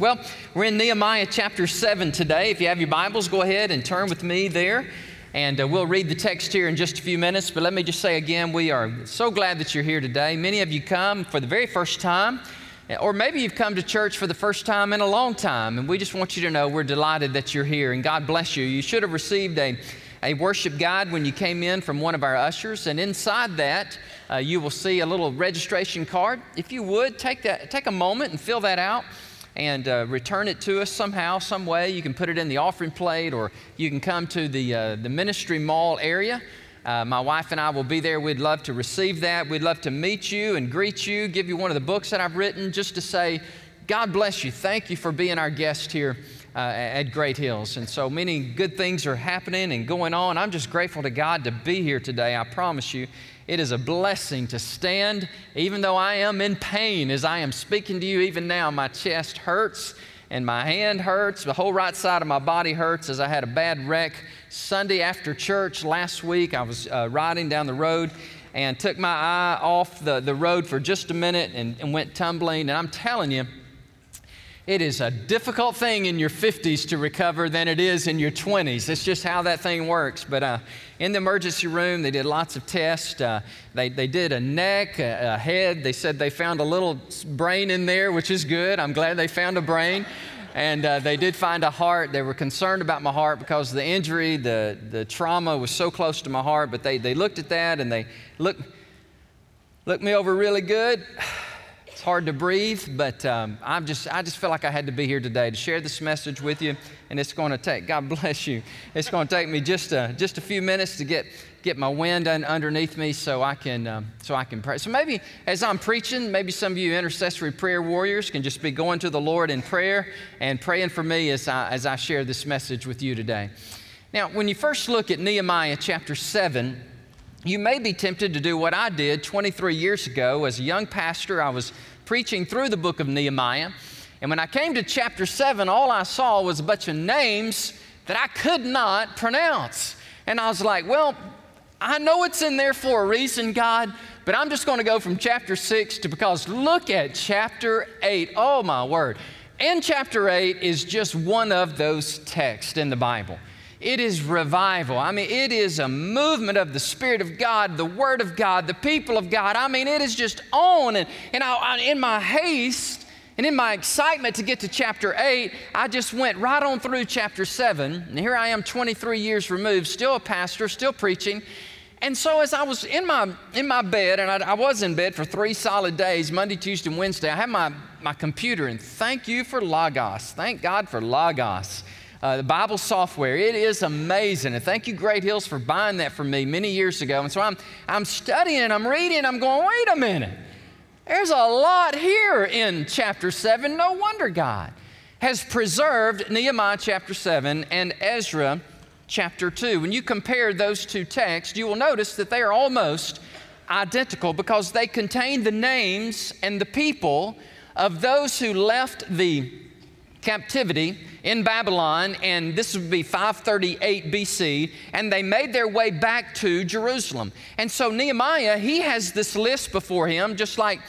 Well, we're in Nehemiah chapter 7 today. If you have your Bibles, go ahead and turn with me there. And uh, we'll read the text here in just a few minutes. But let me just say again, we are so glad that you're here today. Many of you come for the very first time, or maybe you've come to church for the first time in a long time. And we just want you to know we're delighted that you're here. And God bless you. You should have received a, a worship guide when you came in from one of our ushers. And inside that, uh, you will see a little registration card. If you would, take, that, take a moment and fill that out and uh, return it to us somehow, some way. You can put it in the offering plate, or you can come to the, uh, the ministry mall area. Uh, my wife and I will be there. We'd love to receive that. We'd love to meet you and greet you, give you one of the books that I've written, just to say, God bless you. Thank you for being our guest here uh, at Great Hills. And so many good things are happening and going on. I'm just grateful to God to be here today. I promise you. It is a blessing to stand, even though I am in pain as I am speaking to you even now. My chest hurts and my hand hurts. The whole right side of my body hurts as I had a bad wreck Sunday after church last week. I was uh, riding down the road and took my eye off the, the road for just a minute and, and went tumbling. And I'm telling you, it is a difficult thing in your 50s to recover than it is in your 20s. It's just how that thing works. But uh, in the emergency room, they did lots of tests. Uh, they, they did a neck, a, a, head. They said they found a little brain in there, which is good. I'm glad they found a brain. And uh, they did find a heart. They were concerned about my heart because the injury, the, the trauma was so close to my heart. But they, they looked at that and they looked, looked me over really good hard to breathe, but um, I'm just, I just feel like I had to be here today to share this message with you. And it's going to take, God bless you, it's going to take me just a, just a few minutes to get, get my wind un, underneath me so I, can, um, so I can pray. So maybe as I'm preaching, maybe some of you intercessory prayer warriors can just be going to the Lord in prayer and praying for me as I, as I share this message with you today. Now, when you first look at Nehemiah chapter 7, you may be tempted to do what I did 23 years ago. As a young pastor, I was preaching through the book of Nehemiah. And when I came to chapter 7, all I saw was a bunch of names that I could not pronounce. And I was like, well, I know it's in there for a reason, God, but I'm just going to go from chapter 6 to because look at chapter 8. Oh, my word. And chapter 8 is just one of those texts in the Bible. It is revival. I mean, it is a movement of the Spirit of God, the Word of God, the people of God. I mean, it is just on. And, and I, in my haste and in my excitement to get to chapter 8, I just went right on through chapter 7. And here I am, 23 years removed, still a pastor, still preaching. And so as I was in my, in my bed, and I, I, was in bed for three solid days, Monday, Tuesday, and Wednesday, I had my, my computer, and thank you for Logos. Thank God for Logos uh, the Bible software. It is amazing. And thank you, Great Hills, for buying that for me many years ago. And so I'm, I'm studying I'm reading, I'm going, wait a minute. There's a lot here in chapter 7. No wonder God has preserved Nehemiah chapter 7 and Ezra chapter 2. When you compare those two texts, you will notice that they are almost identical because they contain the names and the people of those who left the captivity in Babylon, and this would be 538 BC, and they made their way back to Jerusalem. And so Nehemiah, he has this list before him, just like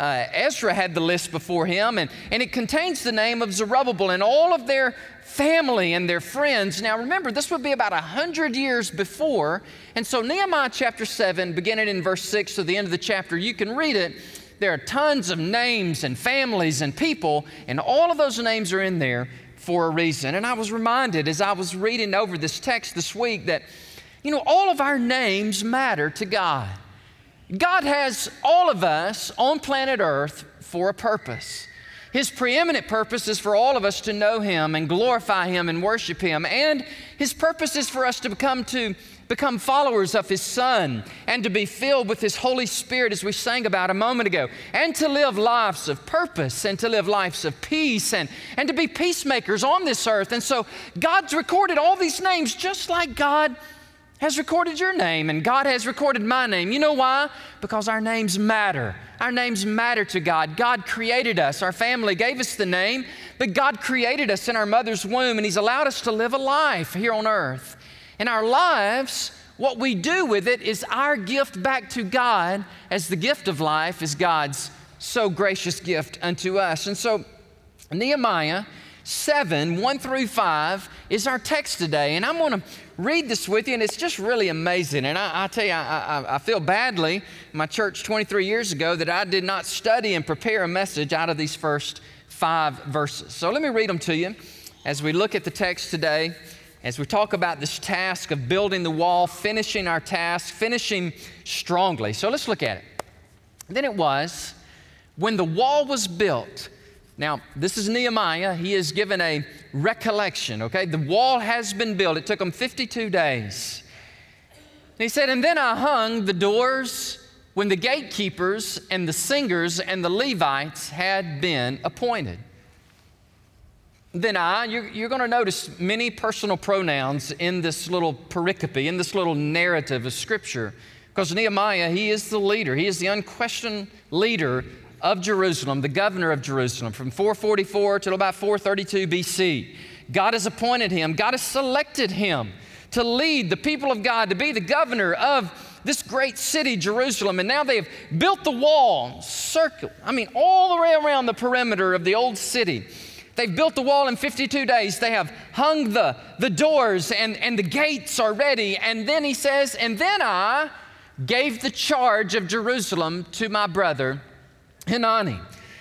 uh, Ezra had the list before him, and, and it contains the name of Zerubbabel and all of their family and their friends. Now remember, this would be about 100 years before, and so Nehemiah chapter 7, beginning in verse 6 to the end of the chapter, you can read it. There are tons of names and families and people, and all of those names are in there for a reason. And I was reminded as I was reading over this text this week that, you know, all of our names matter to God. God has all of us on planet Earth for a purpose. His preeminent purpose is for all of us to know Him and glorify Him and worship Him. And His purpose is for us to become to become followers of His Son and to be filled with His Holy Spirit, as we sang about a moment ago, and to live lives of purpose and to live lives of peace and, and to be peacemakers on this earth. And so God's recorded all these names just like God has recorded your name and God has recorded my name. You know why? Because our names matter. Our names matter to God. God created us. Our family gave us the name, but God created us in our mother's womb and He's allowed us to live a life here on earth. In our lives, what we do with it is our gift back to God, as the gift of life is God's so gracious gift unto us. And so, Nehemiah 7, 1 through 5 is our text today. And I'm going to read this with you, and it's just really amazing. And I, I tell you, I, I, I, feel badly, my church 23 years ago, that I did not study and prepare a message out of these first five verses. So let me read them to you as we look at the text today, as we talk about this task of building the wall, finishing our task, finishing strongly. So let's look at it. Then it was when the wall was built now, this is Nehemiah. He is given a recollection, okay? The wall has been built. It took him 52 days. And he said, And then I hung the doors when the gatekeepers and the singers and the Levites had been appointed. Then I, you're, you're going to notice many personal pronouns in this little pericope, in this little narrative of Scripture, because Nehemiah, he is the leader. He is the unquestioned leader of Jerusalem, the governor of Jerusalem, from 444 till about 432 BC. God has appointed him, God has selected him to lead the people of God, to be the governor of this great city, Jerusalem. And now they have built the wall, circle, I mean, all the way around the perimeter of the old city. They've built the wall in 52 days. They have hung the, the doors and, and the gates are ready. And then he says, And then I gave the charge of Jerusalem to my brother Hanani.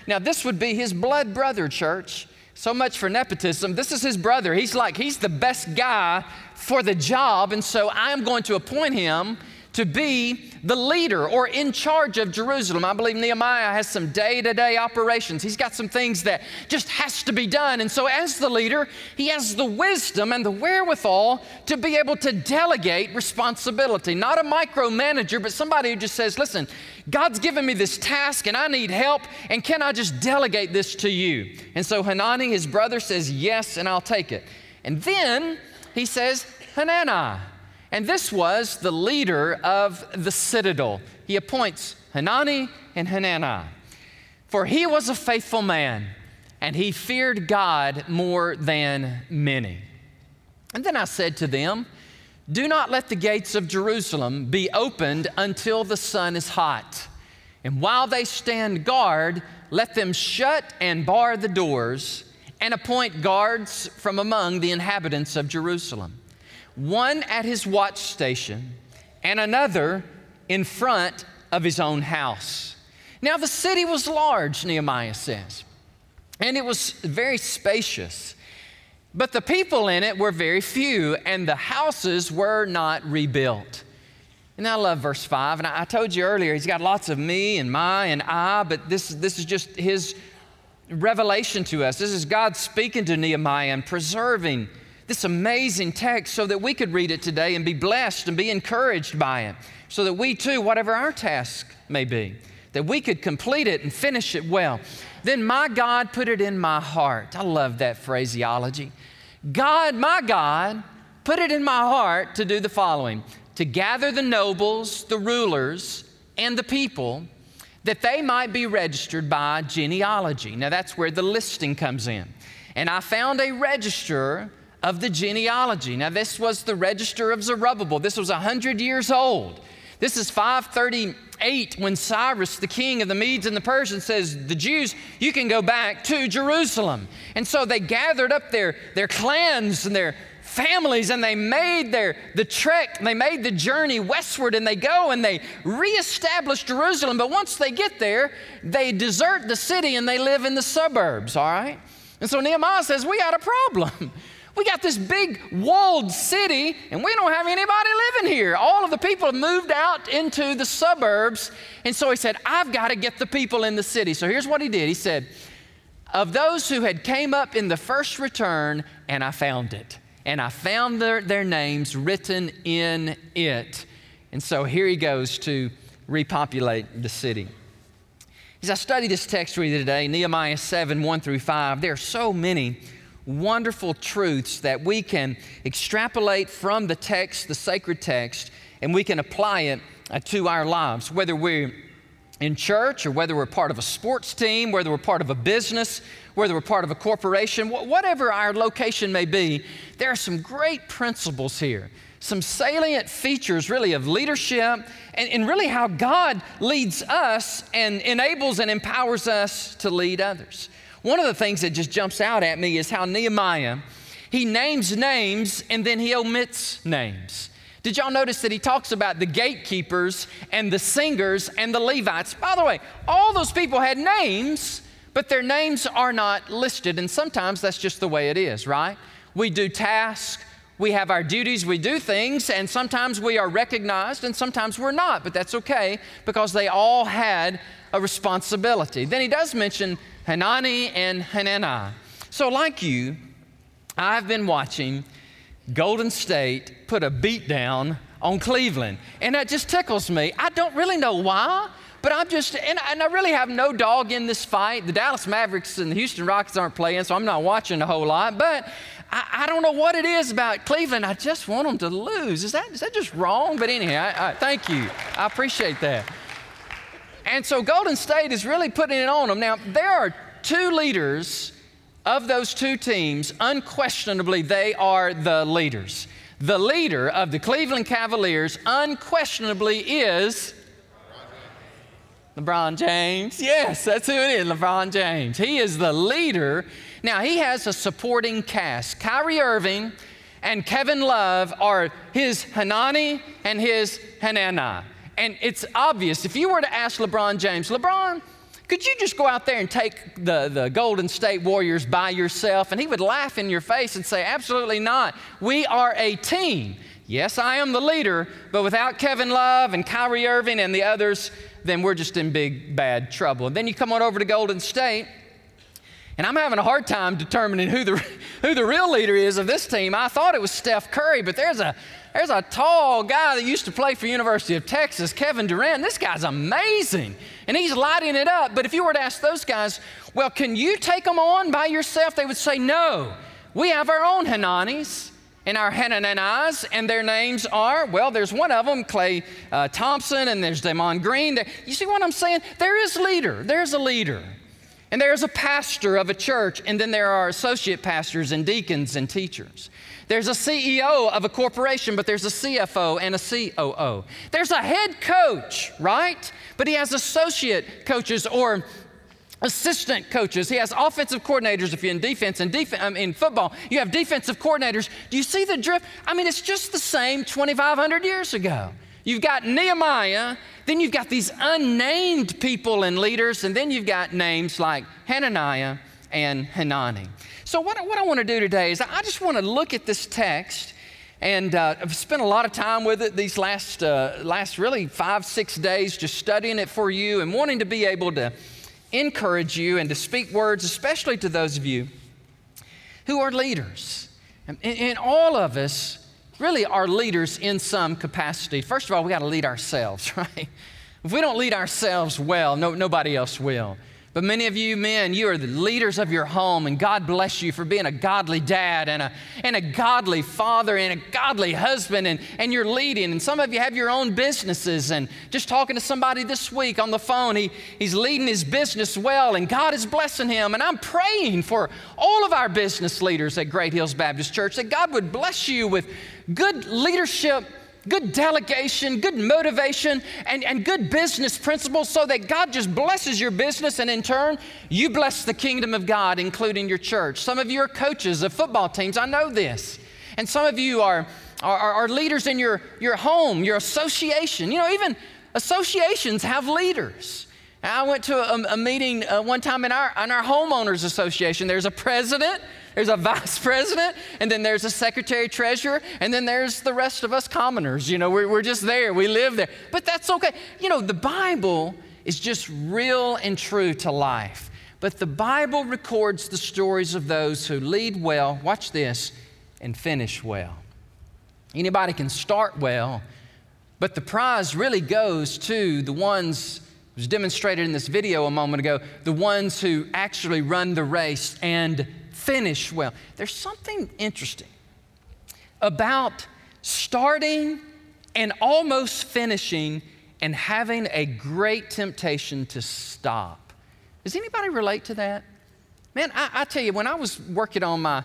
Now, this would be his blood brother, church. So much for nepotism. This is his brother. He's like, he's the best guy for the job, and so I'm going to appoint him to be the leader or in charge of Jerusalem. I believe Nehemiah has some day-to-day operations. He's got some things that just has to be done. And so as the leader, he has the wisdom and the wherewithal to be able to delegate responsibility. Not a micromanager, but somebody who just says, "Listen, God's given me this task and I need help, and can I just delegate this to you?" And so Hanani, his brother says, "Yes, and I'll take it." And then he says, "Hanani, and this was the leader of the citadel. He appoints Hanani and Hananiah. For he was a faithful man, and he feared God more than many. And then I said to them, Do not let the gates of Jerusalem be opened until the sun is hot. And while they stand guard, let them shut and bar the doors and appoint guards from among the inhabitants of Jerusalem one at his watch station and another in front of his own house. Now, the city was large, Nehemiah says, and it was very spacious. But the people in it were very few, and the houses were not rebuilt. And I love verse 5. And I, told you earlier, he's got lots of me and my and I, but this, this is just his revelation to us. This is God speaking to Nehemiah and preserving this amazing text so that we could read it today and be blessed and be encouraged by it, so that we too, whatever our task may be, that we could complete it and finish it well. Then my God put it in my heart. I love that phraseology. God, my God, put it in my heart to do the following to gather the nobles, the rulers, and the people that they might be registered by genealogy. Now that's where the listing comes in. And I found a register of the genealogy. Now, this was the register of Zerubbabel. This was 100 years old. This is 538 when Cyrus, the king of the Medes and the Persians, says, The Jews, you can go back to Jerusalem. And so they gathered up their, their clans and their families and they made their the trek they made the journey westward and they go and they reestablish jerusalem but once they get there they desert the city and they live in the suburbs all right and so nehemiah says we got a problem we got this big walled city, and we don't have anybody living here. All of the people have moved out into the suburbs. And so he said, I've got to get the people in the city. So here's what he did. He said, Of those who had came up in the first return, and I found it. And I found their, their names written in it. And so here he goes to repopulate the city. As I study this text for you today, Nehemiah 7 1 through 5, there are so many wonderful truths that we can extrapolate from the text, the sacred text, and we can apply it uh, to our lives, whether we're in church or whether we're part of a sports team, whether we're part of a business, whether we're part of a corporation, whatever our location may be, there are some great principles here, some salient features really of leadership and, and really how God leads us and enables and empowers us to lead others. One of the things that just jumps out at me is how Nehemiah, he names names and then he omits names. Did y'all notice that he talks about the gatekeepers and the singers and the Levites? By the way, all those people had names, but their names are not listed, and sometimes that's just the way it is, right? We do tasks, we have our duties, we do things, and sometimes we are recognized and sometimes we're not, but that's okay because they all had a responsibility. Then he does mention Hanani and Hananiah. So, like you, I've been watching Golden State put a beat down on Cleveland, and that just tickles me. I don't really know why. But I'm just, and, and, I really have no dog in this fight. The Dallas Mavericks and the Houston Rockets aren't playing, so I'm not watching a whole lot. But I, I don't know what it is about Cleveland. I just want them to lose. Is that, is that just wrong? But anyhow, I, I, thank you. I appreciate that. And so Golden State is really putting it on them. Now, there are two leaders of those two teams. Unquestionably, they are the leaders. The leader of the Cleveland Cavaliers, unquestionably, is LeBron James. Yes, that's who it is, LeBron James. He is the leader. Now, he has a supporting cast. Kyrie Irving and Kevin Love are his Hanani and his Hananiah. And it's obvious, if you were to ask LeBron James, LeBron, could you just go out there and take the, the Golden State Warriors by yourself? And he would laugh in your face and say, Absolutely not. We are a team. Yes, I am the leader, but without Kevin Love and Kyrie Irving and the others, then we're just in big, bad trouble. And then you come on over to Golden State, and I'm having a hard time determining who the, who the real leader is of this team. I thought it was Steph Curry, but there's a, there's a tall guy that used to play for University of Texas, Kevin Durant. This guy's amazing, and he's lighting it up. But if you were to ask those guys, well, can you take them on by yourself? They would say, no. We have our own Hananis and our Hananiahs, and their names are, well, there's one of them, Klay uh, Thompson, and there's Draymond Green. You see what I'm saying? There is leader. There's a leader. And there's a pastor of a church, and then there are associate pastors and deacons and teachers. There's a CEO of a corporation, but there's a CFO and a COO. There's a head coach, right? But he has associate coaches or assistant coaches. He has offensive coordinators if you're in defense and def- um, in football. You have defensive coordinators. Do you see the drift? I mean, it's just the same 2,500 years ago. You've got Nehemiah, then you've got these unnamed people and leaders, and then you've got names like Hananiah and Hanani. So, what, what I want to do today is I just want to look at this text, and uh, I've spent a lot of time with it these last, uh, last really five, six days, just studying it for you and wanting to be able to encourage you and to speak words, especially to those of you who are leaders. And, and all of us really are leaders in some capacity. First of all, we got to lead ourselves, right? If we don't lead ourselves well, no, nobody else will. But many of you men, you are the leaders of your home, and God bless you for being a godly dad and a, and a godly father and a godly husband, and, and you're leading. And some of you have your own businesses. And just talking to somebody this week on the phone, he, he's leading his business well, and God is blessing him. And I'm praying for all of our business leaders at Great Hills Baptist Church that God would bless you with good leadership good delegation, good motivation, and, and good business principles so that God just blesses your business and in turn, you bless the kingdom of God, including your church. Some of you are coaches of football teams, I know this. And some of you are, are, are leaders in your, your home, your association. You know, even associations have leaders. I went to a, a meeting uh, one time in our, in our homeowners association. There's a president, there's a vice president, and then there's a secretary treasurer, and then there's the rest of us commoners. You know, we're, we're just there, we live there. But that's okay. You know, the Bible is just real and true to life. But the Bible records the stories of those who lead well, watch this, and finish well. Anybody can start well, but the prize really goes to the ones it was demonstrated in this video a moment ago the ones who actually run the race and finish well. There's something interesting about starting and almost finishing and having a great temptation to stop. Does anybody relate to that? Man, I, I tell you, when I was working on my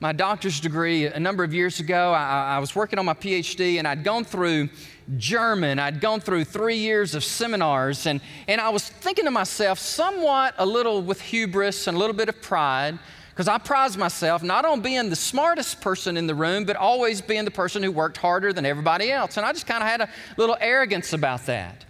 my doctor's degree a number of years ago. I, I, was working on my PhD and I'd gone through German. I'd gone through three years of seminars and, and I was thinking to myself, somewhat a little with hubris and a little bit of pride, because I prize myself not on being the smartest person in the room, but always being the person who worked harder than everybody else. And I just kind of had a little arrogance about that.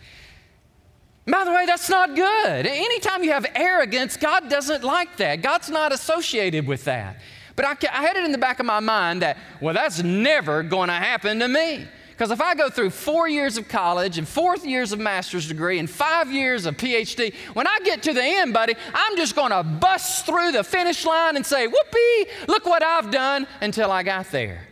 By the way, that's not good. Anytime you have arrogance, God doesn't like that. God's not associated with that. But I, I had it in the back of my mind that, well, that's never going to happen to me. Because if I go through four years of college and four years of master's degree and five years of PhD, when I get to the end, buddy, I'm just going to bust through the finish line and say, whoopee, look what I've done until I got there.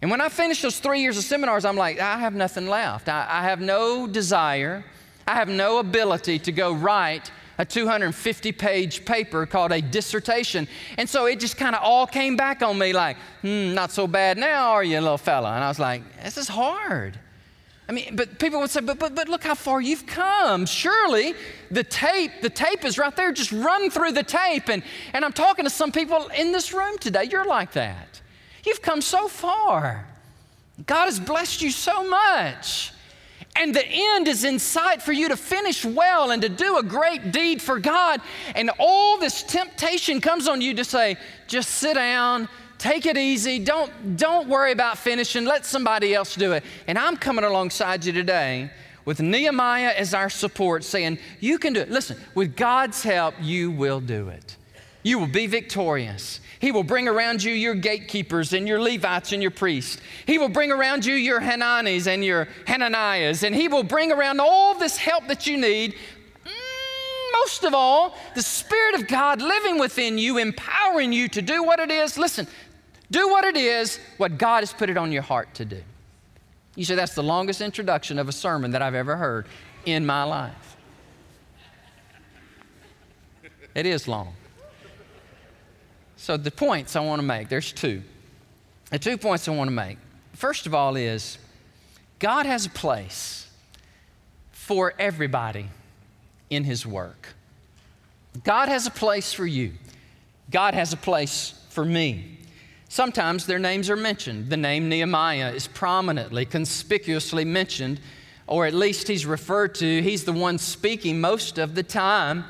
And when I finish those three years of seminars, I'm like, I have nothing left. I, I have no desire I have no ability to go write a 250 page paper called a dissertation. And so it just kind of all came back on me like, hmm, not so bad now, are you, little fella? And I was like, this is hard. I mean, but people would say, but, but, but look how far you've come. Surely the tape, the tape is right there. Just run through the tape. And, and I'm talking to some people in this room today. You're like that. You've come so far. God has blessed you so much. And the end is in sight for you to finish well and to do a great deed for God. And all this temptation comes on you to say, just sit down, take it easy, don't, don't worry about finishing, let somebody else do it. And I'm coming alongside you today with Nehemiah as our support, saying, You can do it. Listen, with God's help, you will do it. You will be victorious. He will bring around you your gatekeepers and your Levites and your priests. He will bring around you your Hananis and your Hananiahs, and He will bring around all this help that you need. Mm, most of all, the Spirit of God living within you, empowering you to do what it is. Listen, do what it is, what God has put it on your heart to do. You say, that's the longest introduction of a sermon that I've ever heard in my life. It is long. So, the points I want to make, there's two. The two points I want to make. First of all, is God has a place for everybody in His work. God has a place for you, God has a place for me. Sometimes their names are mentioned. The name Nehemiah is prominently, conspicuously mentioned, or at least he's referred to. He's the one speaking most of the time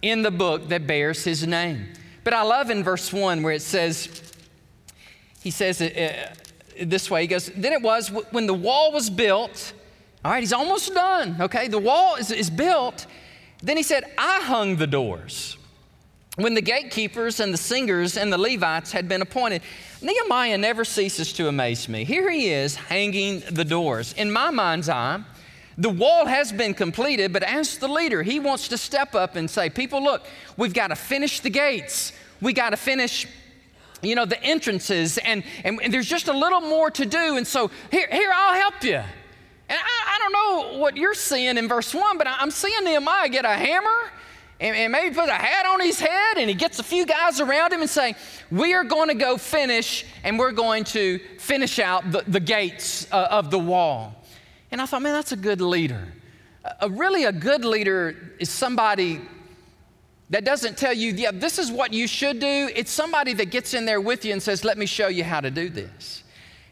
in the book that bears his name. But I love in verse 1 where it says, he says it uh, this way. He goes, Then it was when the wall was built, all right, he's almost done, okay? The wall is, is built. Then he said, I hung the doors. When the gatekeepers and the singers and the Levites had been appointed, Nehemiah never ceases to amaze me. Here he is hanging the doors. In my mind's eye, the wall has been completed, but as the leader, he wants to step up and say, People, look, we've got to finish the gates. We got to finish you know, the entrances, and, and, and, there's just a little more to do. And so, here, here I'll help you. And I, I don't know what you're seeing in verse 1, but I'm seeing Nehemiah get a hammer and, and, maybe put a hat on his head, and he gets a few guys around him and say, We are going to go finish, and we're going to finish out the, the gates uh, of the wall. And I thought, man, that's a good leader. A, really, a good leader is somebody that doesn't tell you, yeah, this is what you should do. It's somebody that gets in there with you and says, let me show you how to do this.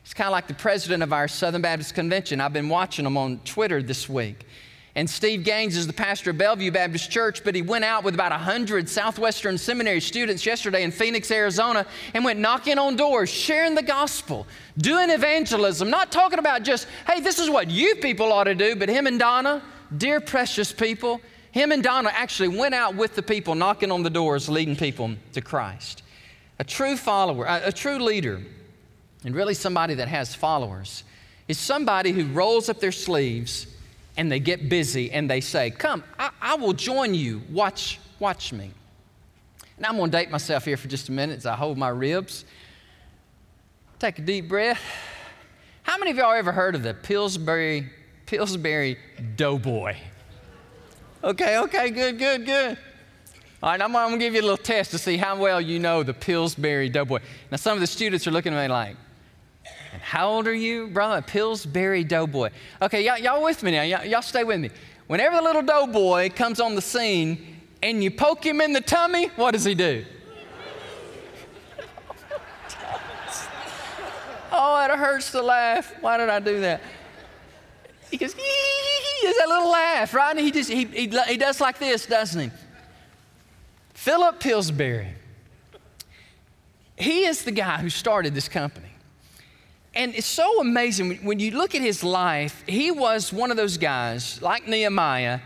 It's kind of like the president of our Southern Baptist Convention. I've been watching him on Twitter this week. And Steve Gaines is the pastor of Bellevue Baptist Church, but he went out with about 100 Southwestern Seminary students yesterday in Phoenix, Arizona, and went knocking on doors, sharing the gospel, doing evangelism, not talking about just, hey, this is what you people ought to do, but him and Donna, dear precious people, him and Donna actually went out with the people, knocking on the doors, leading people to Christ. A true follower, a, a true leader, and really somebody that has followers, is somebody who rolls up their sleeves and they get busy and they say, Come, I, I will join you. Watch, watch me. And I'm going to date myself here for just a minute as I hold my ribs. Take a deep breath. How many of y'all ever heard of the Pillsbury, Pillsbury Doughboy? Okay, okay, good, good, good. All right, I'm, I'm going to give you a little test to see how well you know the Pillsbury Doughboy. Now, some of the students are looking at me like, how old are you, brother? Pillsbury Doughboy. Okay, y'all, y'all with me now? Y'all, y'all stay with me. Whenever the little doughboy comes on the scene and you poke him in the tummy, what does he do? Oh, it hurts to laugh. Why did I do that? He goes, does that little laugh, right? And he just, he, he, he does like this, doesn't he? Philip Pillsbury. He is the guy who started this company. And it's so amazing when you look at his life, he was one of those guys, like Nehemiah.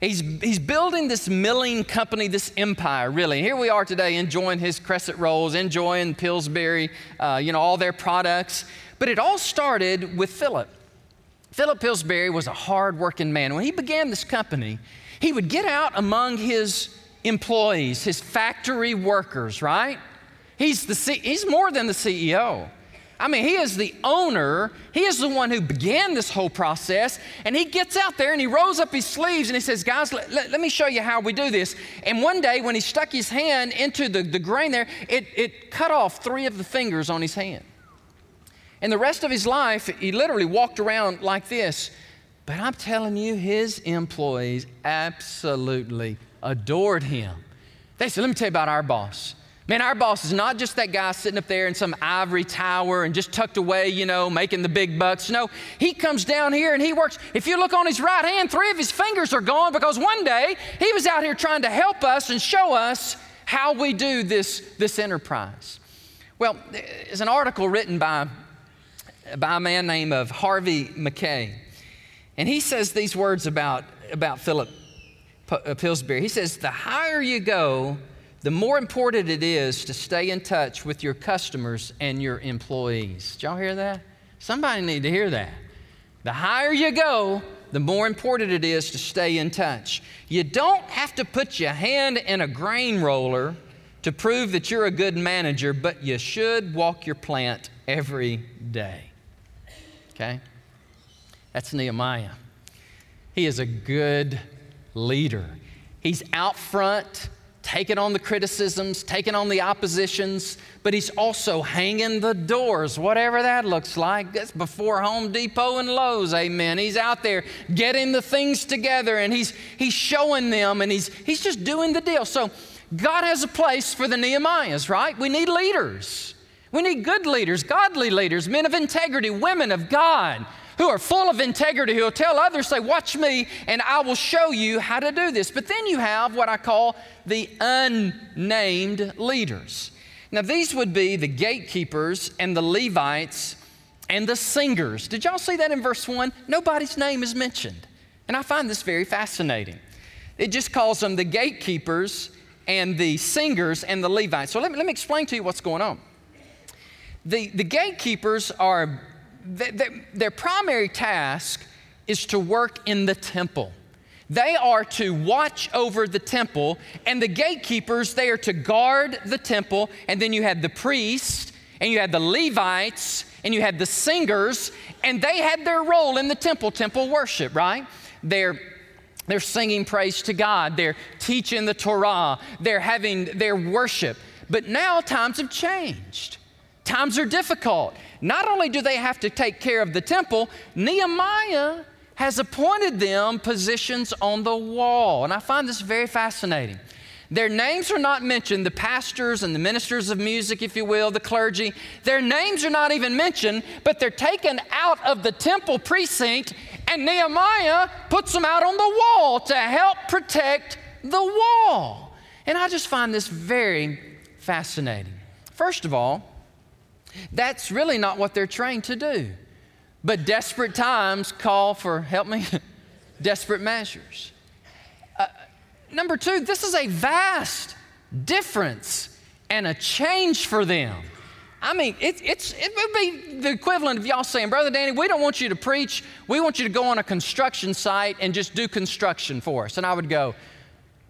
He's, he's building this milling company, this empire, really. Here we are today enjoying his crescent rolls, enjoying Pillsbury, uh, you know, all their products. But it all started with Philip. Philip Pillsbury was a hardworking man. When he began this company, he would get out among his employees, his factory workers, right? He's, the C- he's more than the CEO. I mean, he is the owner. He is the one who began this whole process. And he gets out there and he rolls up his sleeves and he says, Guys, let, let, let me show you how we do this. And one day, when he stuck his hand into the, the grain there, it, it cut off three of the fingers on his hand. And the rest of his life, he literally walked around like this. But I'm telling you, his employees absolutely adored him. They said, Let me tell you about our boss. Man, our boss is not just that guy sitting up there in some ivory tower and just tucked away, you know, making the big bucks. No, he comes down here and he works. If you look on his right hand, three of his fingers are gone because one day he was out here trying to help us and show us how we do this, this enterprise. Well, there's an article written by, by a man named of Harvey Mackay, And he says these words about, about Philip uh, Pillsbury. He says, The higher you go, the more important it is to stay in touch with your customers and your employees. Did y'all hear that? Somebody need to hear that. The higher you go, the more important it is to stay in touch. You don't have to put your hand in a grain roller to prove that you're a good manager, but you should walk your plant every day. Okay? That's Nehemiah. He is a good leader. He's out front taking on the criticisms, taking on the oppositions, but he's also hanging the doors, whatever that looks like. That's before Home Depot and Lowe's, amen. He's out there getting the things together and he's, he's showing them and he's, he's just doing the deal. So God has a place for the Nehemiahs, right? We need leaders. We need good leaders, godly leaders, men of integrity, women of God who are full of integrity, who will tell others, say, Watch me, and I will show you how to do this. But then you have what I call the unnamed leaders. Now, these would be the gatekeepers and the Levites and the singers. Did y'all see that in verse 1? Nobody's name is mentioned. And I find this very fascinating. It just calls them the gatekeepers and the singers and the Levites. So let me, let me explain to you what's going on. The, the gatekeepers are their primary task is to work in the temple. They are to watch over the temple, and the gatekeepers, they are to guard the temple. And then you had the priests, and you had the Levites, and you had the singers, and they had their role in the temple, temple worship, right? They're they're singing praise to God. They're teaching the Torah. They're having their worship. But now times have changed. Times are difficult. Not only do they have to take care of the temple, Nehemiah has appointed them positions on the wall. And I find this very fascinating. Their names are not mentioned, the pastors and the ministers of music, if you will, the clergy. Their names are not even mentioned, but they're taken out of the temple precinct, and Nehemiah puts them out on the wall to help protect the wall. And I just find this very fascinating. First of all, that's really not what they're trained to do. But desperate times call for, help me, desperate measures. Uh, number two, this is a vast difference and a change for them. I mean, it, it's, it would be the equivalent of y'all saying, Brother Danny, we don't want you to preach. We want you to go on a construction site and just do construction for us. And I would go,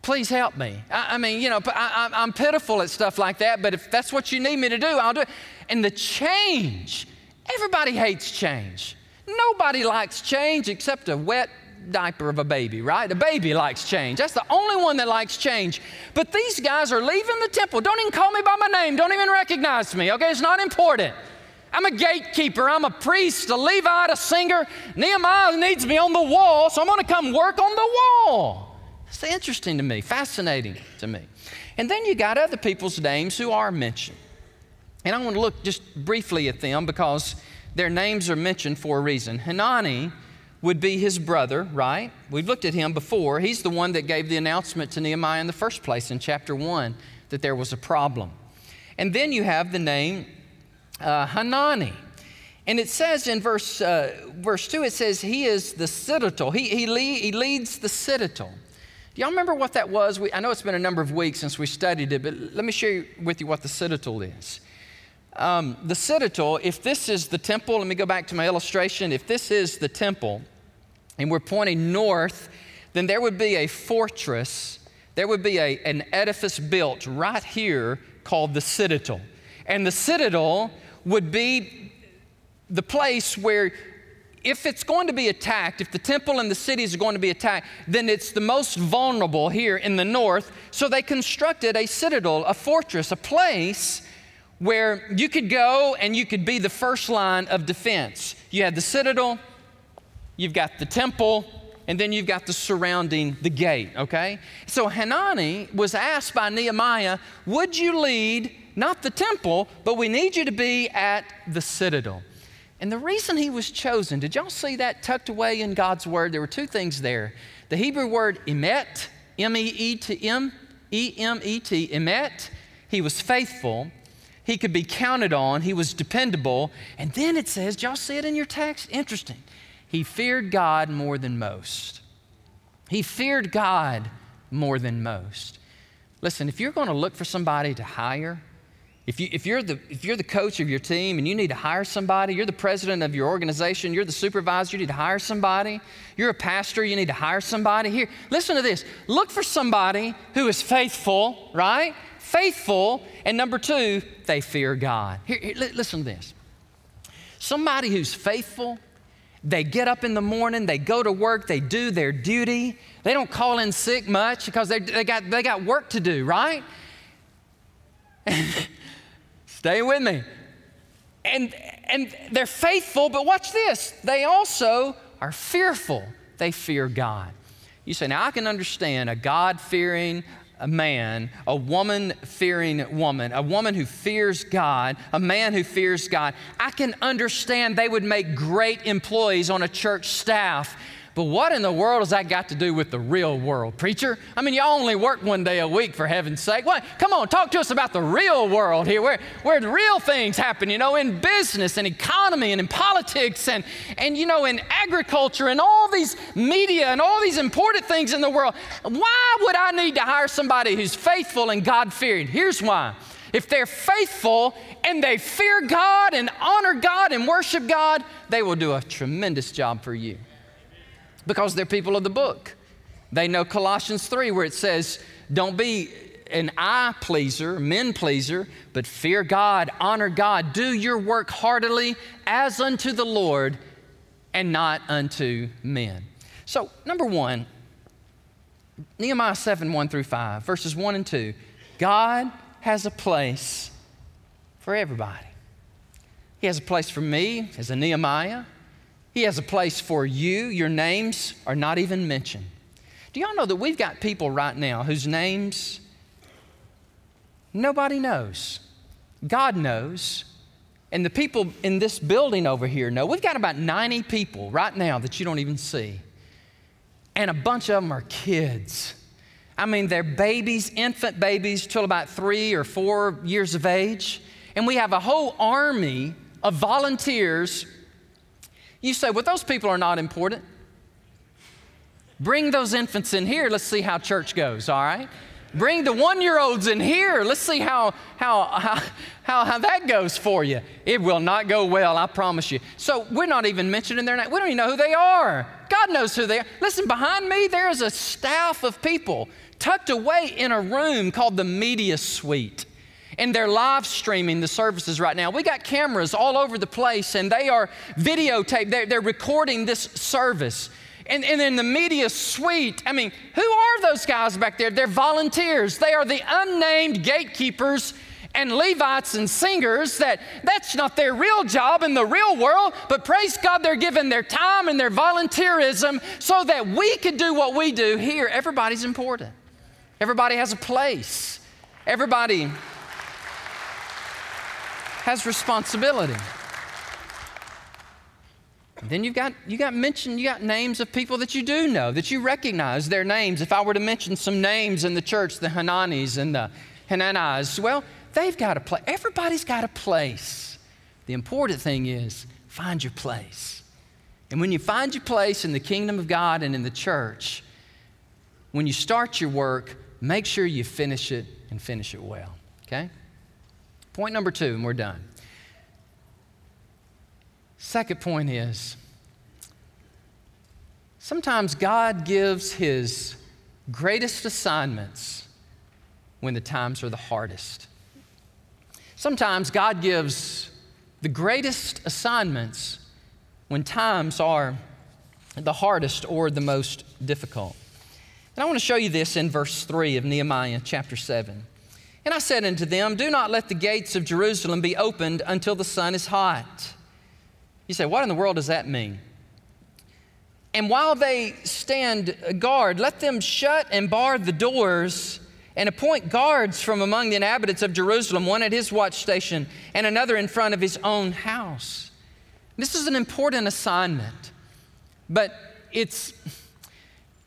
please help me. I, I mean, you know, I, I'm pitiful at stuff like that, but if that's what you need me to do, I'll do it. And the change, everybody hates change. Nobody likes change except a wet diaper of a baby, right? A baby likes change. That's the only one that likes change. But these guys are leaving the temple. Don't even call me by my name. Don't even recognize me, okay? It's not important. I'm a gatekeeper. I'm a priest, a Levite, a singer. Nehemiah needs me on the wall, so I'm going to come work on the wall. It's interesting to me, fascinating to me. And then you got other people's names who are mentioned. And I want to look just briefly at them because their names are mentioned for a reason. Hanani would be his brother, right? We've looked at him before. He's the one that gave the announcement to Nehemiah in the first place in chapter 1 that there was a problem. And then you have the name uh, Hananiah. And it says in verse, uh, verse 2, it says, He is the citadel. He, he, lead, he leads the citadel. Do y'all remember what that was? We, I know it's been a number of weeks since we studied it, but let me share with you what the citadel is. Um, the citadel, if this is the temple, let me go back to my illustration. If this is the temple and we're pointing north, then there would be a fortress, there would be a, an edifice built right here called the citadel. And the citadel would be the place where if it's going to be attacked, if the temple and the cities are going to be attacked, then it's the most vulnerable here in the north. So they constructed a citadel, a fortress, a place where you could go and you could be the first line of defense. You had the citadel, you've got the temple, and then you've got the surrounding the gate, okay? So Hanani was asked by Nehemiah, Would you lead not the temple, but we need you to be at the citadel? And the reason he was chosen, did y'all see that tucked away in God's word? There were two things there. The Hebrew word emet, M E E T M, E M E T, emet, he was faithful. He could be counted on. He was dependable. And then it says, y'all see it in your text? Interesting. He feared God more than most. He feared God more than most. Listen, if you're going to look for somebody to hire, if, you, if, you're the, if you're the coach of your team and you need to hire somebody, you're the president of your organization, you're the supervisor, you need to hire somebody, you're a pastor, you need to hire somebody. Here, listen to this. Look for somebody who is faithful, right? Faithful, and number two, they fear God. Here, here, listen to this. Somebody who's faithful, they get up in the morning, they go to work, they do their duty. They don't call in sick much because they, they, got, they got work to do, right? Stay with me. And, and they're faithful, but watch this. They also are fearful. They fear God. You say, now I can understand a God fearing, a man, a woman fearing woman, a woman who fears God, a man who fears God, I can understand they would make great employees on a church staff but what in the world has that got to do with the real world, preacher? I mean, y'all only work one day a week, for heaven's sake. What? Come on, talk to us about the real world here, where, where the real things happen, you know, in business and economy and in politics and, and, you know, in agriculture and all these media and all these important things in the world. Why would I need to hire somebody who's faithful and God fearing? Here's why. If they're faithful and they fear God and honor God and worship God, they will do a tremendous job for you because they're people of the book. They know Colossians 3, where it says, Don't be an eye pleaser, men pleaser, but fear God, honor God, do your work heartily as unto the Lord and not unto men. So, number one, Nehemiah 7 1 through 5, verses 1 and 2. God has a place for everybody. He has a place for me as a Nehemiah. He has a place for you. Your names are not even mentioned. Do y'all know that we've got people right now whose names nobody knows? God knows. And the people in this building over here know. We've got about 90 people right now that you don't even see. And a bunch of them are kids. I mean, they're babies, infant babies, till about three or four years of age. And we have a whole army of volunteers you say, well, those people are not important. Bring those infants in here. Let's see how church goes, all right? Bring the one year olds in here. Let's see how, how, how, how, how that goes for you. It will not go well, I promise you. So we're not even mentioning their name. We don't even know who they are. God knows who they are. Listen, behind me, there is a staff of people tucked away in a room called the media suite and they're live streaming the services right now. We got cameras all over the place, and they are videotaped, they're, they're recording this service. And, and in the media suite, I mean, who are those guys back there? They're volunteers. They are the unnamed gatekeepers and Levites and singers that that's not their real job in the real world, but praise God, they're giving their time and their volunteerism so that we could do what we do here. Everybody's important, everybody has a place. Everybody has responsibility. Then you've got, you got mentioned, you got names of people that you do know, that you recognize their names. If I were to mention some names in the church, the Hananis and the Hananiahs, well, they've got a place. Everybody's got a place. The important thing is find your place. And when you find your place in the kingdom of God and in the church, when you start your work, make sure you finish it and finish it well. Okay? Point number two, and we're done. Second point is sometimes God gives his greatest assignments when the times are the hardest. Sometimes God gives the greatest assignments when times are the hardest or the most difficult. And I want to show you this in verse 3 of Nehemiah chapter 7. And I said unto them, Do not let the gates of Jerusalem be opened until the sun is hot. You say, What in the world does that mean? And while they stand guard, let them shut and bar the doors and appoint guards from among the inhabitants of Jerusalem, one at his watch station and another in front of his own house. This is an important assignment, but it's,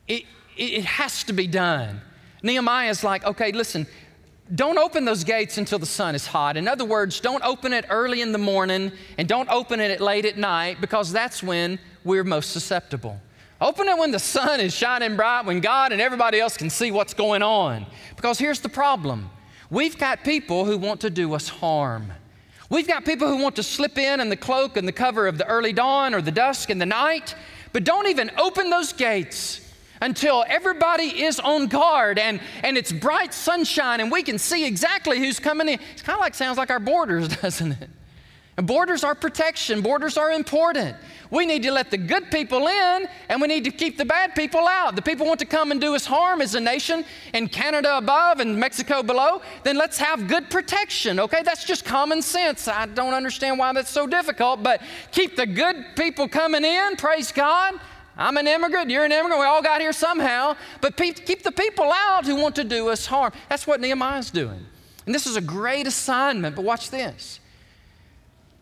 it, it has to be done. Nehemiah is like, okay, listen, don't open those gates until the sun is hot. In other words, don't open it early in the morning and don't open it late at night because that's when we're most susceptible. Open it when the sun is shining bright, when God and everybody else can see what's going on. Because here's the problem we've got people who want to do us harm. We've got people who want to slip in in the cloak and the cover of the early dawn or the dusk and the night, but don't even open those gates until everybody is on guard and, and it's bright sunshine and we can see exactly who's coming in. It's kind of like sounds like our borders, doesn't it? And borders are protection, borders are important. We need to let the good people in and we need to keep the bad people out. The people want to come and do us harm as a nation in Canada above and Mexico below, then let's have good protection, okay? That's just common sense. I don't understand why that's so difficult, but keep the good people coming in, praise God, I'm an immigrant, you're an immigrant, we all got here somehow, but pe- keep the people out who want to do us harm. That's what Nehemiah's doing. And this is a great assignment, but watch this.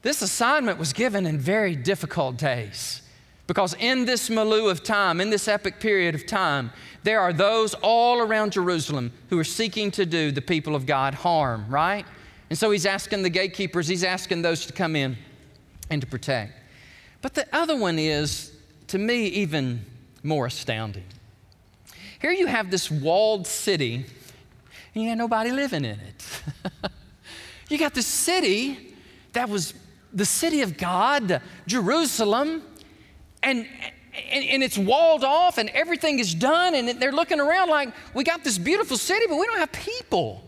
This assignment was given in very difficult days. Because in this milieu of time, in this epic period of time, there are those all around Jerusalem who are seeking to do the people of God harm, right? And so he's asking the gatekeepers, he's asking those to come in and to protect. But the other one is to me, even more astounding. Here you have this walled city, and you had nobody living in it. you got this city that was the city of God, Jerusalem, and, and, and, it's walled off and everything is done, and they're looking around like, we got this beautiful city, but we don't have people.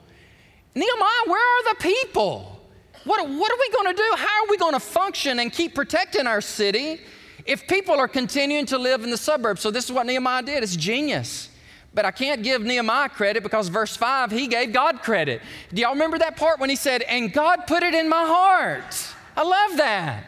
Nehemiah, where are the people? What, what are we going to do? How are we going to function and keep protecting our city? If people are continuing to live in the suburbs. So this is what Nehemiah did. It's genius. But I can't give Nehemiah credit because verse 5, he gave God credit. Do y'all remember that part when he said, And God put it in my heart? I love that.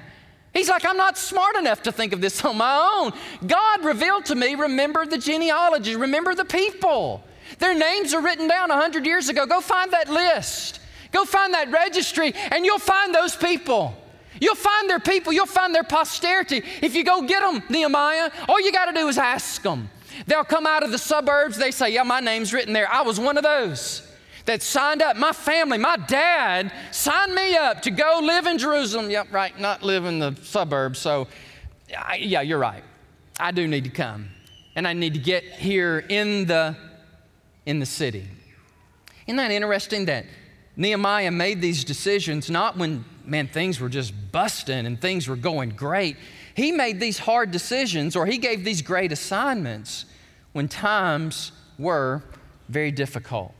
He's like, I'm not smart enough to think of this on my own. God revealed to me, remember the genealogy, remember the people. Their names are written down 100 years ago. Go find that list. Go find that registry, and you'll find those people. You'll find their people, you'll find their posterity. If you go get them, Nehemiah, all you got to do is ask them. They'll come out of the suburbs, they say, Yeah, my name's written there. I was one of those that signed up. My family, my dad signed me up to go live in Jerusalem. Yep, right, not live in the suburbs. So, I, yeah, you're right. I do need to come. And I need to get here in the, in the city. Isn't that interesting that Nehemiah made these decisions not when man, things were just busting and things were going great. He made these hard decisions or he gave these great assignments when times were very difficult.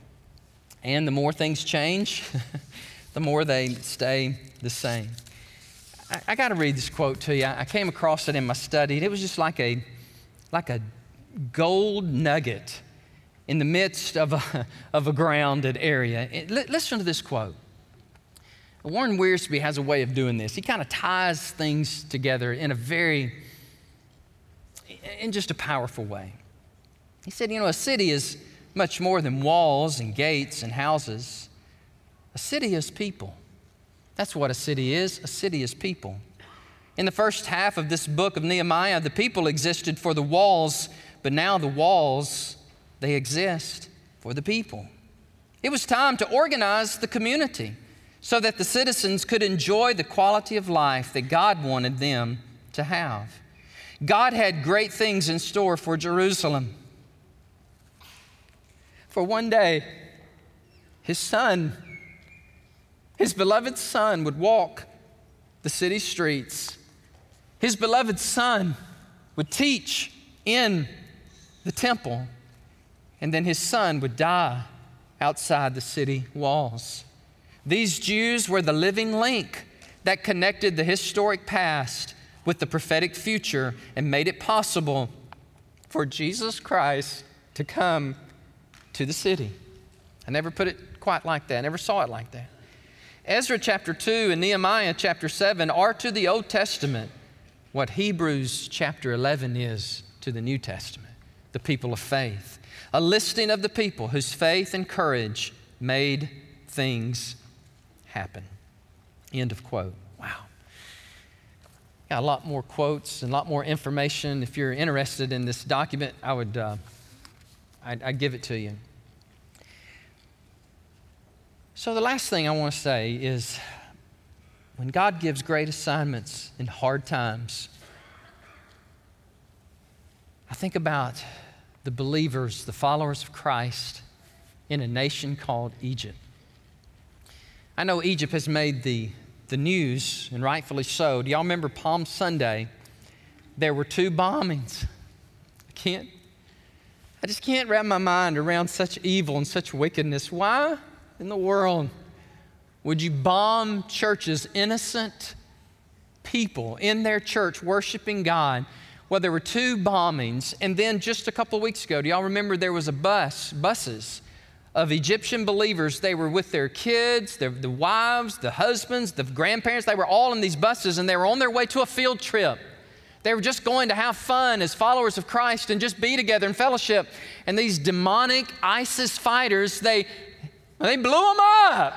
And the more things change, the more they stay the same. I, I got to read this quote to you. I, I came across it in my study, and it was just like a, like a gold nugget in the midst of a, of a grounded area. It, listen to this quote. Warren Wiersbe has a way of doing this. He kind of ties things together in a very, in just a powerful way. He said, you know, a city is much more than walls and gates and houses. A city is people. That's what a city is. A city is people. In the first half of this book of Nehemiah, the people existed for the walls, but now the walls, they exist for the people. It was time to organize the community so that the citizens could enjoy the quality of life that God wanted them to have. God had great things in store for Jerusalem. For one day, his son, his beloved son, would walk the city streets. His beloved son would teach in the temple, and then his son would die outside the city walls. These Jews were the living link that connected the historic past with the prophetic future and made it possible for Jesus Christ to come to the city. I never put it quite like that, I never saw it like that. Ezra chapter 2 and Nehemiah chapter 7 are to the Old Testament what Hebrews chapter 11 is to the New Testament, the people of faith. A listing of the people whose faith and courage made things happen. End of quote. Wow. Got a lot more quotes and a lot more information. If you're interested in this document, I would uh, I'd, I'd give it to you. So, the last thing I want to say is when God gives great assignments in hard times, I think about the believers, the followers of Christ in a nation called Egypt. I know Egypt has made the the news, and rightfully so. Do y'all remember Palm Sunday? There were two bombings. I can't, I just can't wrap my mind around such evil and such wickedness. Why in the world would you bomb churches, innocent people in their church worshiping God? Well, there were two bombings, and then just a couple of weeks ago, do y'all remember there was a bus, buses of Egyptian believers. They were with their kids, their, the wives, the husbands, the grandparents. They were all in these buses and they were on their way to a field trip. They were just going to have fun as followers of Christ and just be together in fellowship. And these demonic ISIS fighters, they, they blew them up.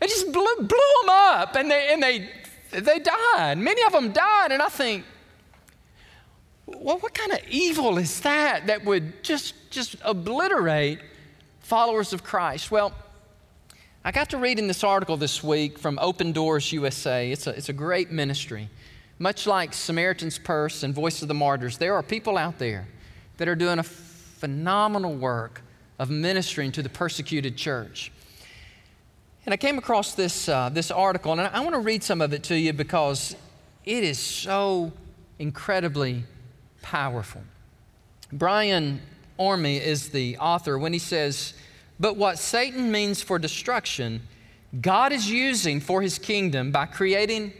They just blew, blew them up and they, and they, they died. Many of them died. And I think, well, what kind of evil is that that would just, just obliterate followers of Christ? Well, I got to read in this article this week from Open Doors USA. It's a, it's a great ministry. Much like Samaritan's Purse and Voice of the Martyrs, there are people out there that are doing a phenomenal work of ministering to the persecuted church. And I came across this, uh, this article, and I, I want to read some of it to you because it is so incredibly powerful. Brian Orme is the author when he says, But what Satan means for destruction, God is using for his kingdom by creating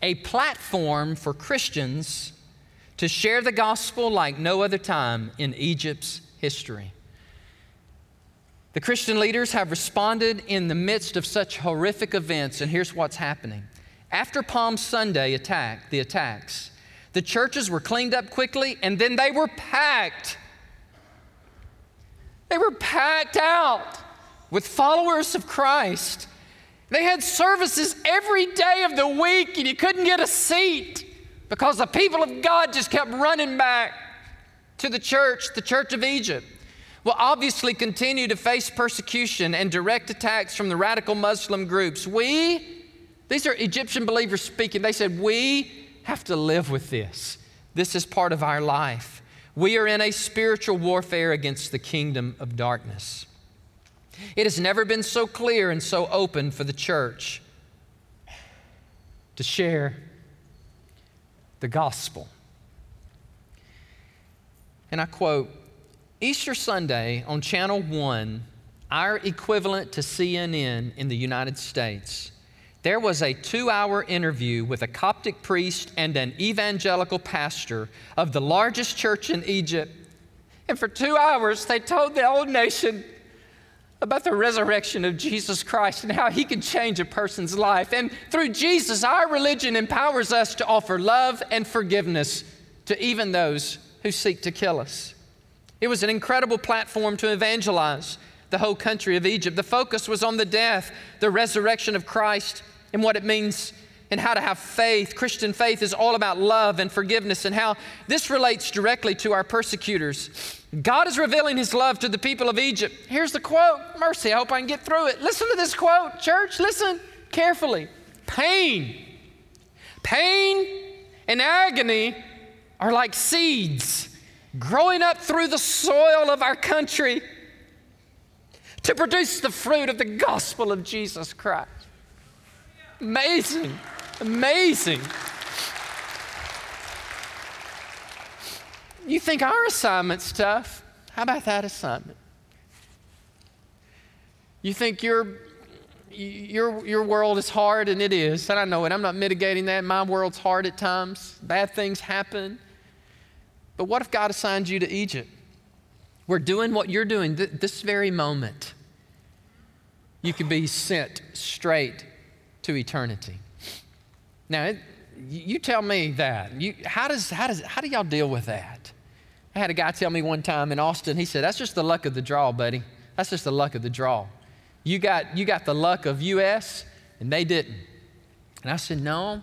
a platform for Christians to share the gospel like no other time in Egypt's history. The Christian leaders have responded in the midst of such horrific events, and here's what's happening. After Palm Sunday attack, the attacks, the churches were cleaned up quickly and then they were packed. They were packed out with followers of Christ. They had services every day of the week and you couldn't get a seat because the people of God just kept running back to the church, the church of Egypt. Will obviously continue to face persecution and direct attacks from the radical Muslim groups. We, these are Egyptian believers speaking, they said, We have to live with this. This is part of our life. We are in a spiritual warfare against the kingdom of darkness. It has never been so clear and so open for the church to share the gospel. And I quote Easter Sunday on Channel 1, our equivalent to CNN in the United States, there was a two hour interview with a Coptic priest and an evangelical pastor of the largest church in Egypt. And for two hours, they told the whole nation about the resurrection of Jesus Christ and how he can change a person's life. And through Jesus, our religion empowers us to offer love and forgiveness to even those who seek to kill us. It was an incredible platform to evangelize the whole country of Egypt. The focus was on the death, the resurrection of Christ, and what it means and how to have faith. Christian faith is all about love and forgiveness and how this relates directly to our persecutors. God is revealing his love to the people of Egypt. Here's the quote Mercy, I hope I can get through it. Listen to this quote, church. Listen carefully. Pain, pain and agony are like seeds growing up through the soil of our country to produce the fruit of the gospel of Jesus Christ. Amazing, amazing. You think our assignment's tough? How about that assignment? You think your, your, your world is hard, and it is, and I know it. I'm not mitigating that. My world's hard at times. Bad things happen. But what if God assigned you to Egypt? We're doing what you're doing th- this very moment. You could be sent straight to eternity. Now, it, you tell me that. You, how, does, how, does, how do y'all deal with that? I had a guy tell me one time in Austin, he said, That's just the luck of the draw, buddy. That's just the luck of the draw. You got, you got the luck of US, and they didn't. And I said, No,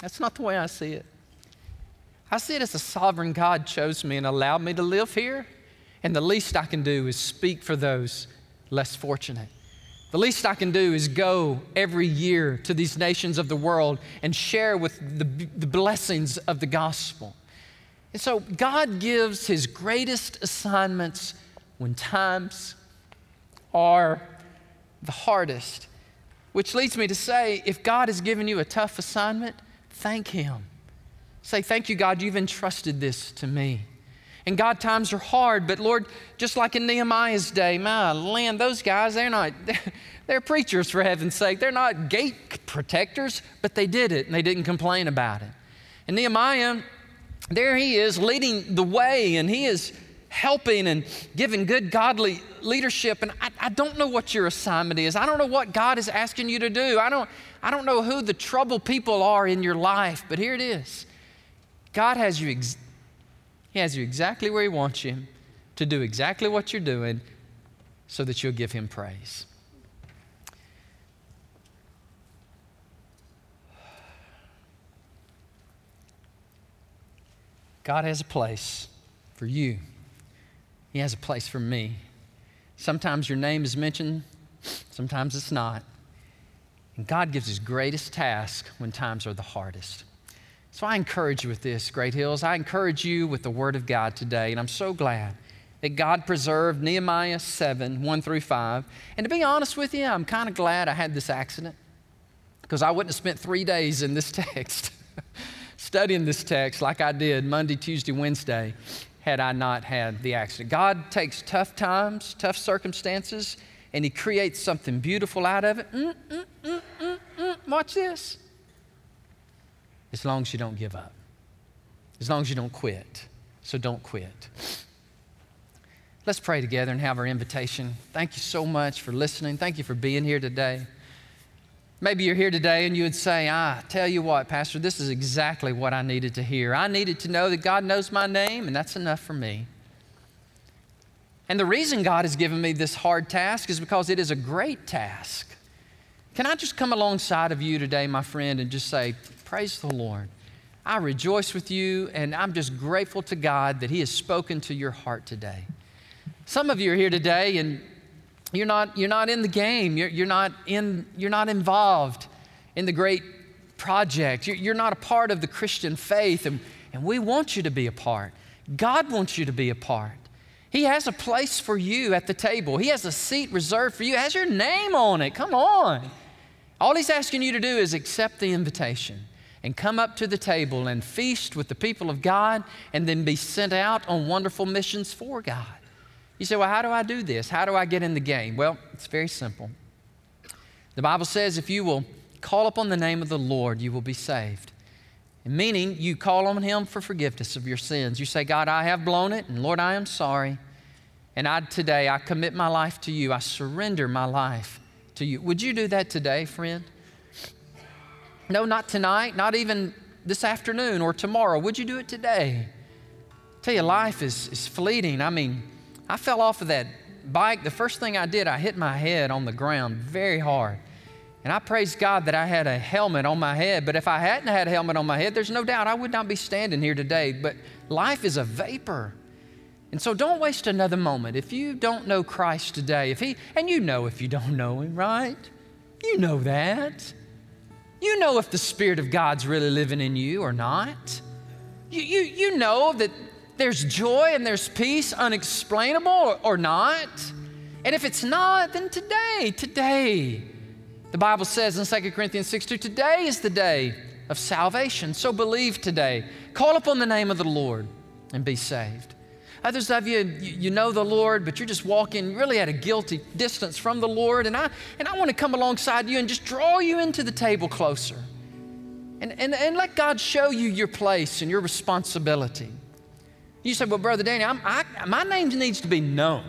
that's not the way I see it. I see it as a sovereign God chose me and allowed me to live here, and the least I can do is speak for those less fortunate. The least I can do is go every year to these nations of the world and share with the, the blessings of the gospel. And so God gives his greatest assignments when times are the hardest. Which leads me to say if God has given you a tough assignment, thank him. Say, Thank you, God, you've entrusted this to me. And God, times are hard, but Lord, just like in Nehemiah's day, my land, those guys, they're not, they're preachers for heaven's sake. They're not gate protectors, but they did it and they didn't complain about it. And Nehemiah, there he is leading the way and he is helping and giving good godly leadership. And I, I, don't know what your assignment is. I don't know what God is asking you to do. I don't, I don't know who the trouble people are in your life, but here it is. God has you, He has you exactly where He wants you to do exactly what you're doing so that you'll give Him praise. God has a place for you. He has a place for me. Sometimes your name is mentioned, sometimes it's not. And God gives His greatest task when times are the hardest. So I encourage you with this, Great Hills. I encourage you with the Word of God today. And I'm so glad that God preserved Nehemiah 7 1 through 5. And to be honest with you, I'm kind of glad I had this accident because I wouldn't have spent three days in this text. studying this text like I did Monday, Tuesday, Wednesday had I not had the accident. God takes tough times, tough circumstances, and He creates something beautiful out of it. Mm, mm, mm, mm, mm. Watch this. As long as you don't give up, as long as you don't quit. So don't quit. Let's pray together and have our invitation. Thank you so much for listening. Thank you for being here today. Maybe you're here today and you would say, I tell you what, Pastor, this is exactly what I needed to hear. I needed to know that God knows my name, and that's enough for me. And the reason God has given me this hard task is because it is a great task. Can I just come alongside of you today, my friend, and just say, Praise the Lord. I rejoice with you, and I'm just grateful to God that He has spoken to your heart today. Some of you are here today, and you're not, you're not in the game. You're, you're, not in, you're not involved in the great project. You're, you're not a part of the Christian faith, and, and we want you to be a part. God wants you to be a part. He has a place for you at the table. He has a seat reserved for you. It has your name on it. Come on. All He's asking you to do is accept the invitation and come up to the table and feast with the people of God and then be sent out on wonderful missions for God. You say, well, how do I do this? How do I get in the game? Well, it's very simple. The Bible says if you will call upon the name of the Lord, you will be saved. Meaning, you call on Him for forgiveness of your sins. You say, God, I have blown it, and Lord, I am sorry. And I, today, I commit my life to you. I surrender my life to you. Would you do that today, friend? No, not tonight, not even this afternoon or tomorrow. Would you do it today? I tell you, life is, is fleeting. I mean, I fell off of that bike. The first thing I did, I hit my head on the ground very hard. And I praise God that I had a helmet on my head. But if I hadn't had a helmet on my head, there's no doubt I would not be standing here today. But life is a vapor. And so don't waste another moment. If you don't know Christ today, if he and you know if you don't know him, right? You know that. You know if the Spirit of God's really living in you or not. You, you, you know that there's joy and there's peace unexplainable or, or not. And if it's not, then today, today, the Bible says in 2 Corinthians 6 2, today is the day of salvation. So believe today. Call upon the name of the Lord and be saved. Others of you, you know the Lord, but you're just walking really at a guilty distance from the Lord. And I, and I want to come alongside you and just draw you into the table closer. And, and, and let God show you your place and your responsibility. You say, Well, Brother Danny, I, my name needs to be known.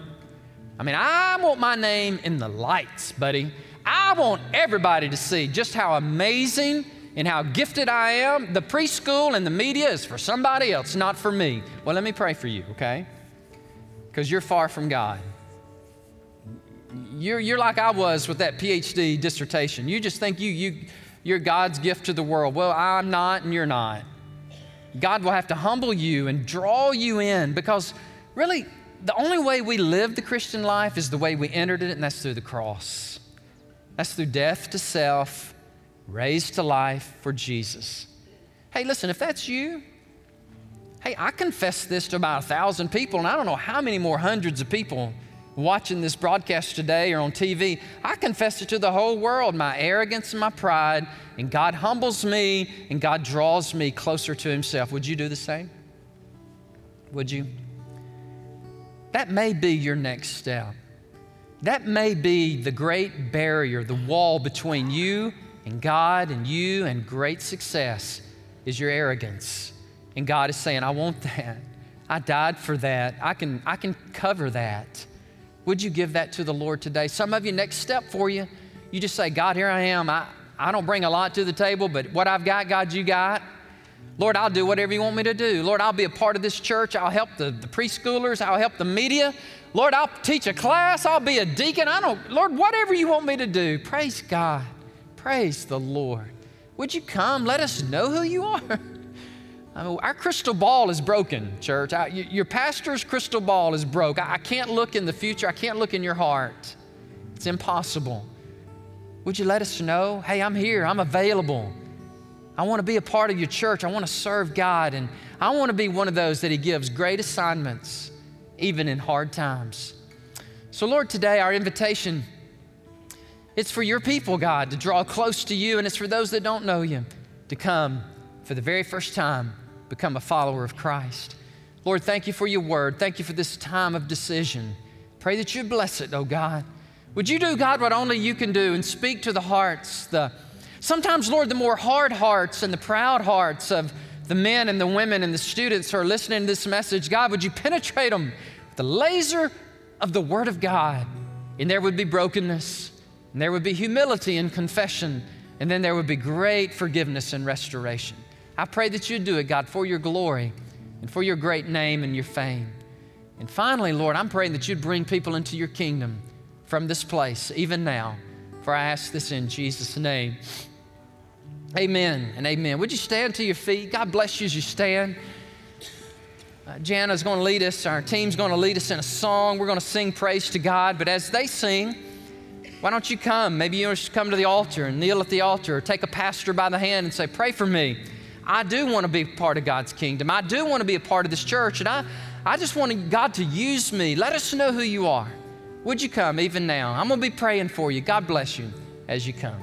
I mean, I want my name in the lights, buddy. I want everybody to see just how amazing and how gifted I am. The preschool and the media is for somebody else, not for me. Well, let me pray for you, okay? Because you're far from God. You're, you're like I was with that PhD dissertation. You just think you, you, you're God's gift to the world. Well, I'm not, and you're not. God will have to humble you and draw you in because really, the only way we live the Christian life is the way we entered it, and that's through the cross. That's through death to self, raised to life for Jesus. Hey, listen, if that's you, hey, I confess this to about a thousand people, and I don't know how many more hundreds of people watching this broadcast today or on TV. I confess it to the whole world my arrogance and my pride, and God humbles me and God draws me closer to Himself. Would you do the same? Would you? That may be your next step. That may be the great barrier, the wall between you and God and you and great success is your arrogance. And God is saying, I want that. I died for that. I can, I can cover that. Would you give that to the Lord today? Some of you, next step for you, you just say, God, here I am. I, I don't bring a lot to the table, but what I've got, God, you got. Lord, I'll do whatever you want me to do. Lord, I'll be a part of this church. I'll help the, the preschoolers. I'll help the media. Lord, I'll teach a class. I'll be a deacon. I don't, Lord, whatever you want me to do. Praise God. Praise the Lord. Would you come? Let us know who you are. I mean, our crystal ball is broken, church. I, your pastor's crystal ball is broke. I, I can't look in the future. I can't look in your heart. It's impossible. Would you let us know? Hey, I'm here. I'm available. I want to be a part of your church. I want to serve God. And I want to be one of those that He gives great assignments even in hard times. So, Lord, today our invitation it's for your people, God, to draw close to you, and it's for those that don't know you to come for the very first time, become a follower of Christ. Lord, thank you for your word. Thank you for this time of decision. Pray that you bless it, oh God. Would you do, God, what only you can do and speak to the hearts, the sometimes, Lord, the more hard hearts and the proud hearts of the men and the women and the students who are listening to this message. God, would you penetrate them with the laser of the Word of God? And there would be brokenness, and there would be humility and confession, and then there would be great forgiveness and restoration. I pray that you'd do it, God, for your glory and for your great name and your fame. And finally, Lord, I'm praying that you'd bring people into your kingdom from this place, even now. For I ask this in Jesus' name. Amen and amen. Would you stand to your feet? God bless you as you stand. Uh, Jana's going to lead us, our team's going to lead us in a song. We're going to sing praise to God. But as they sing, why don't you come? Maybe you just come to the altar and kneel at the altar or take a pastor by the hand and say, Pray for me. I do want to be part of God's kingdom. I do want to be a part of this church. And I, I just want God to use me. Let us know who you are. Would you come even now? I'm going to be praying for you. God bless you as you come.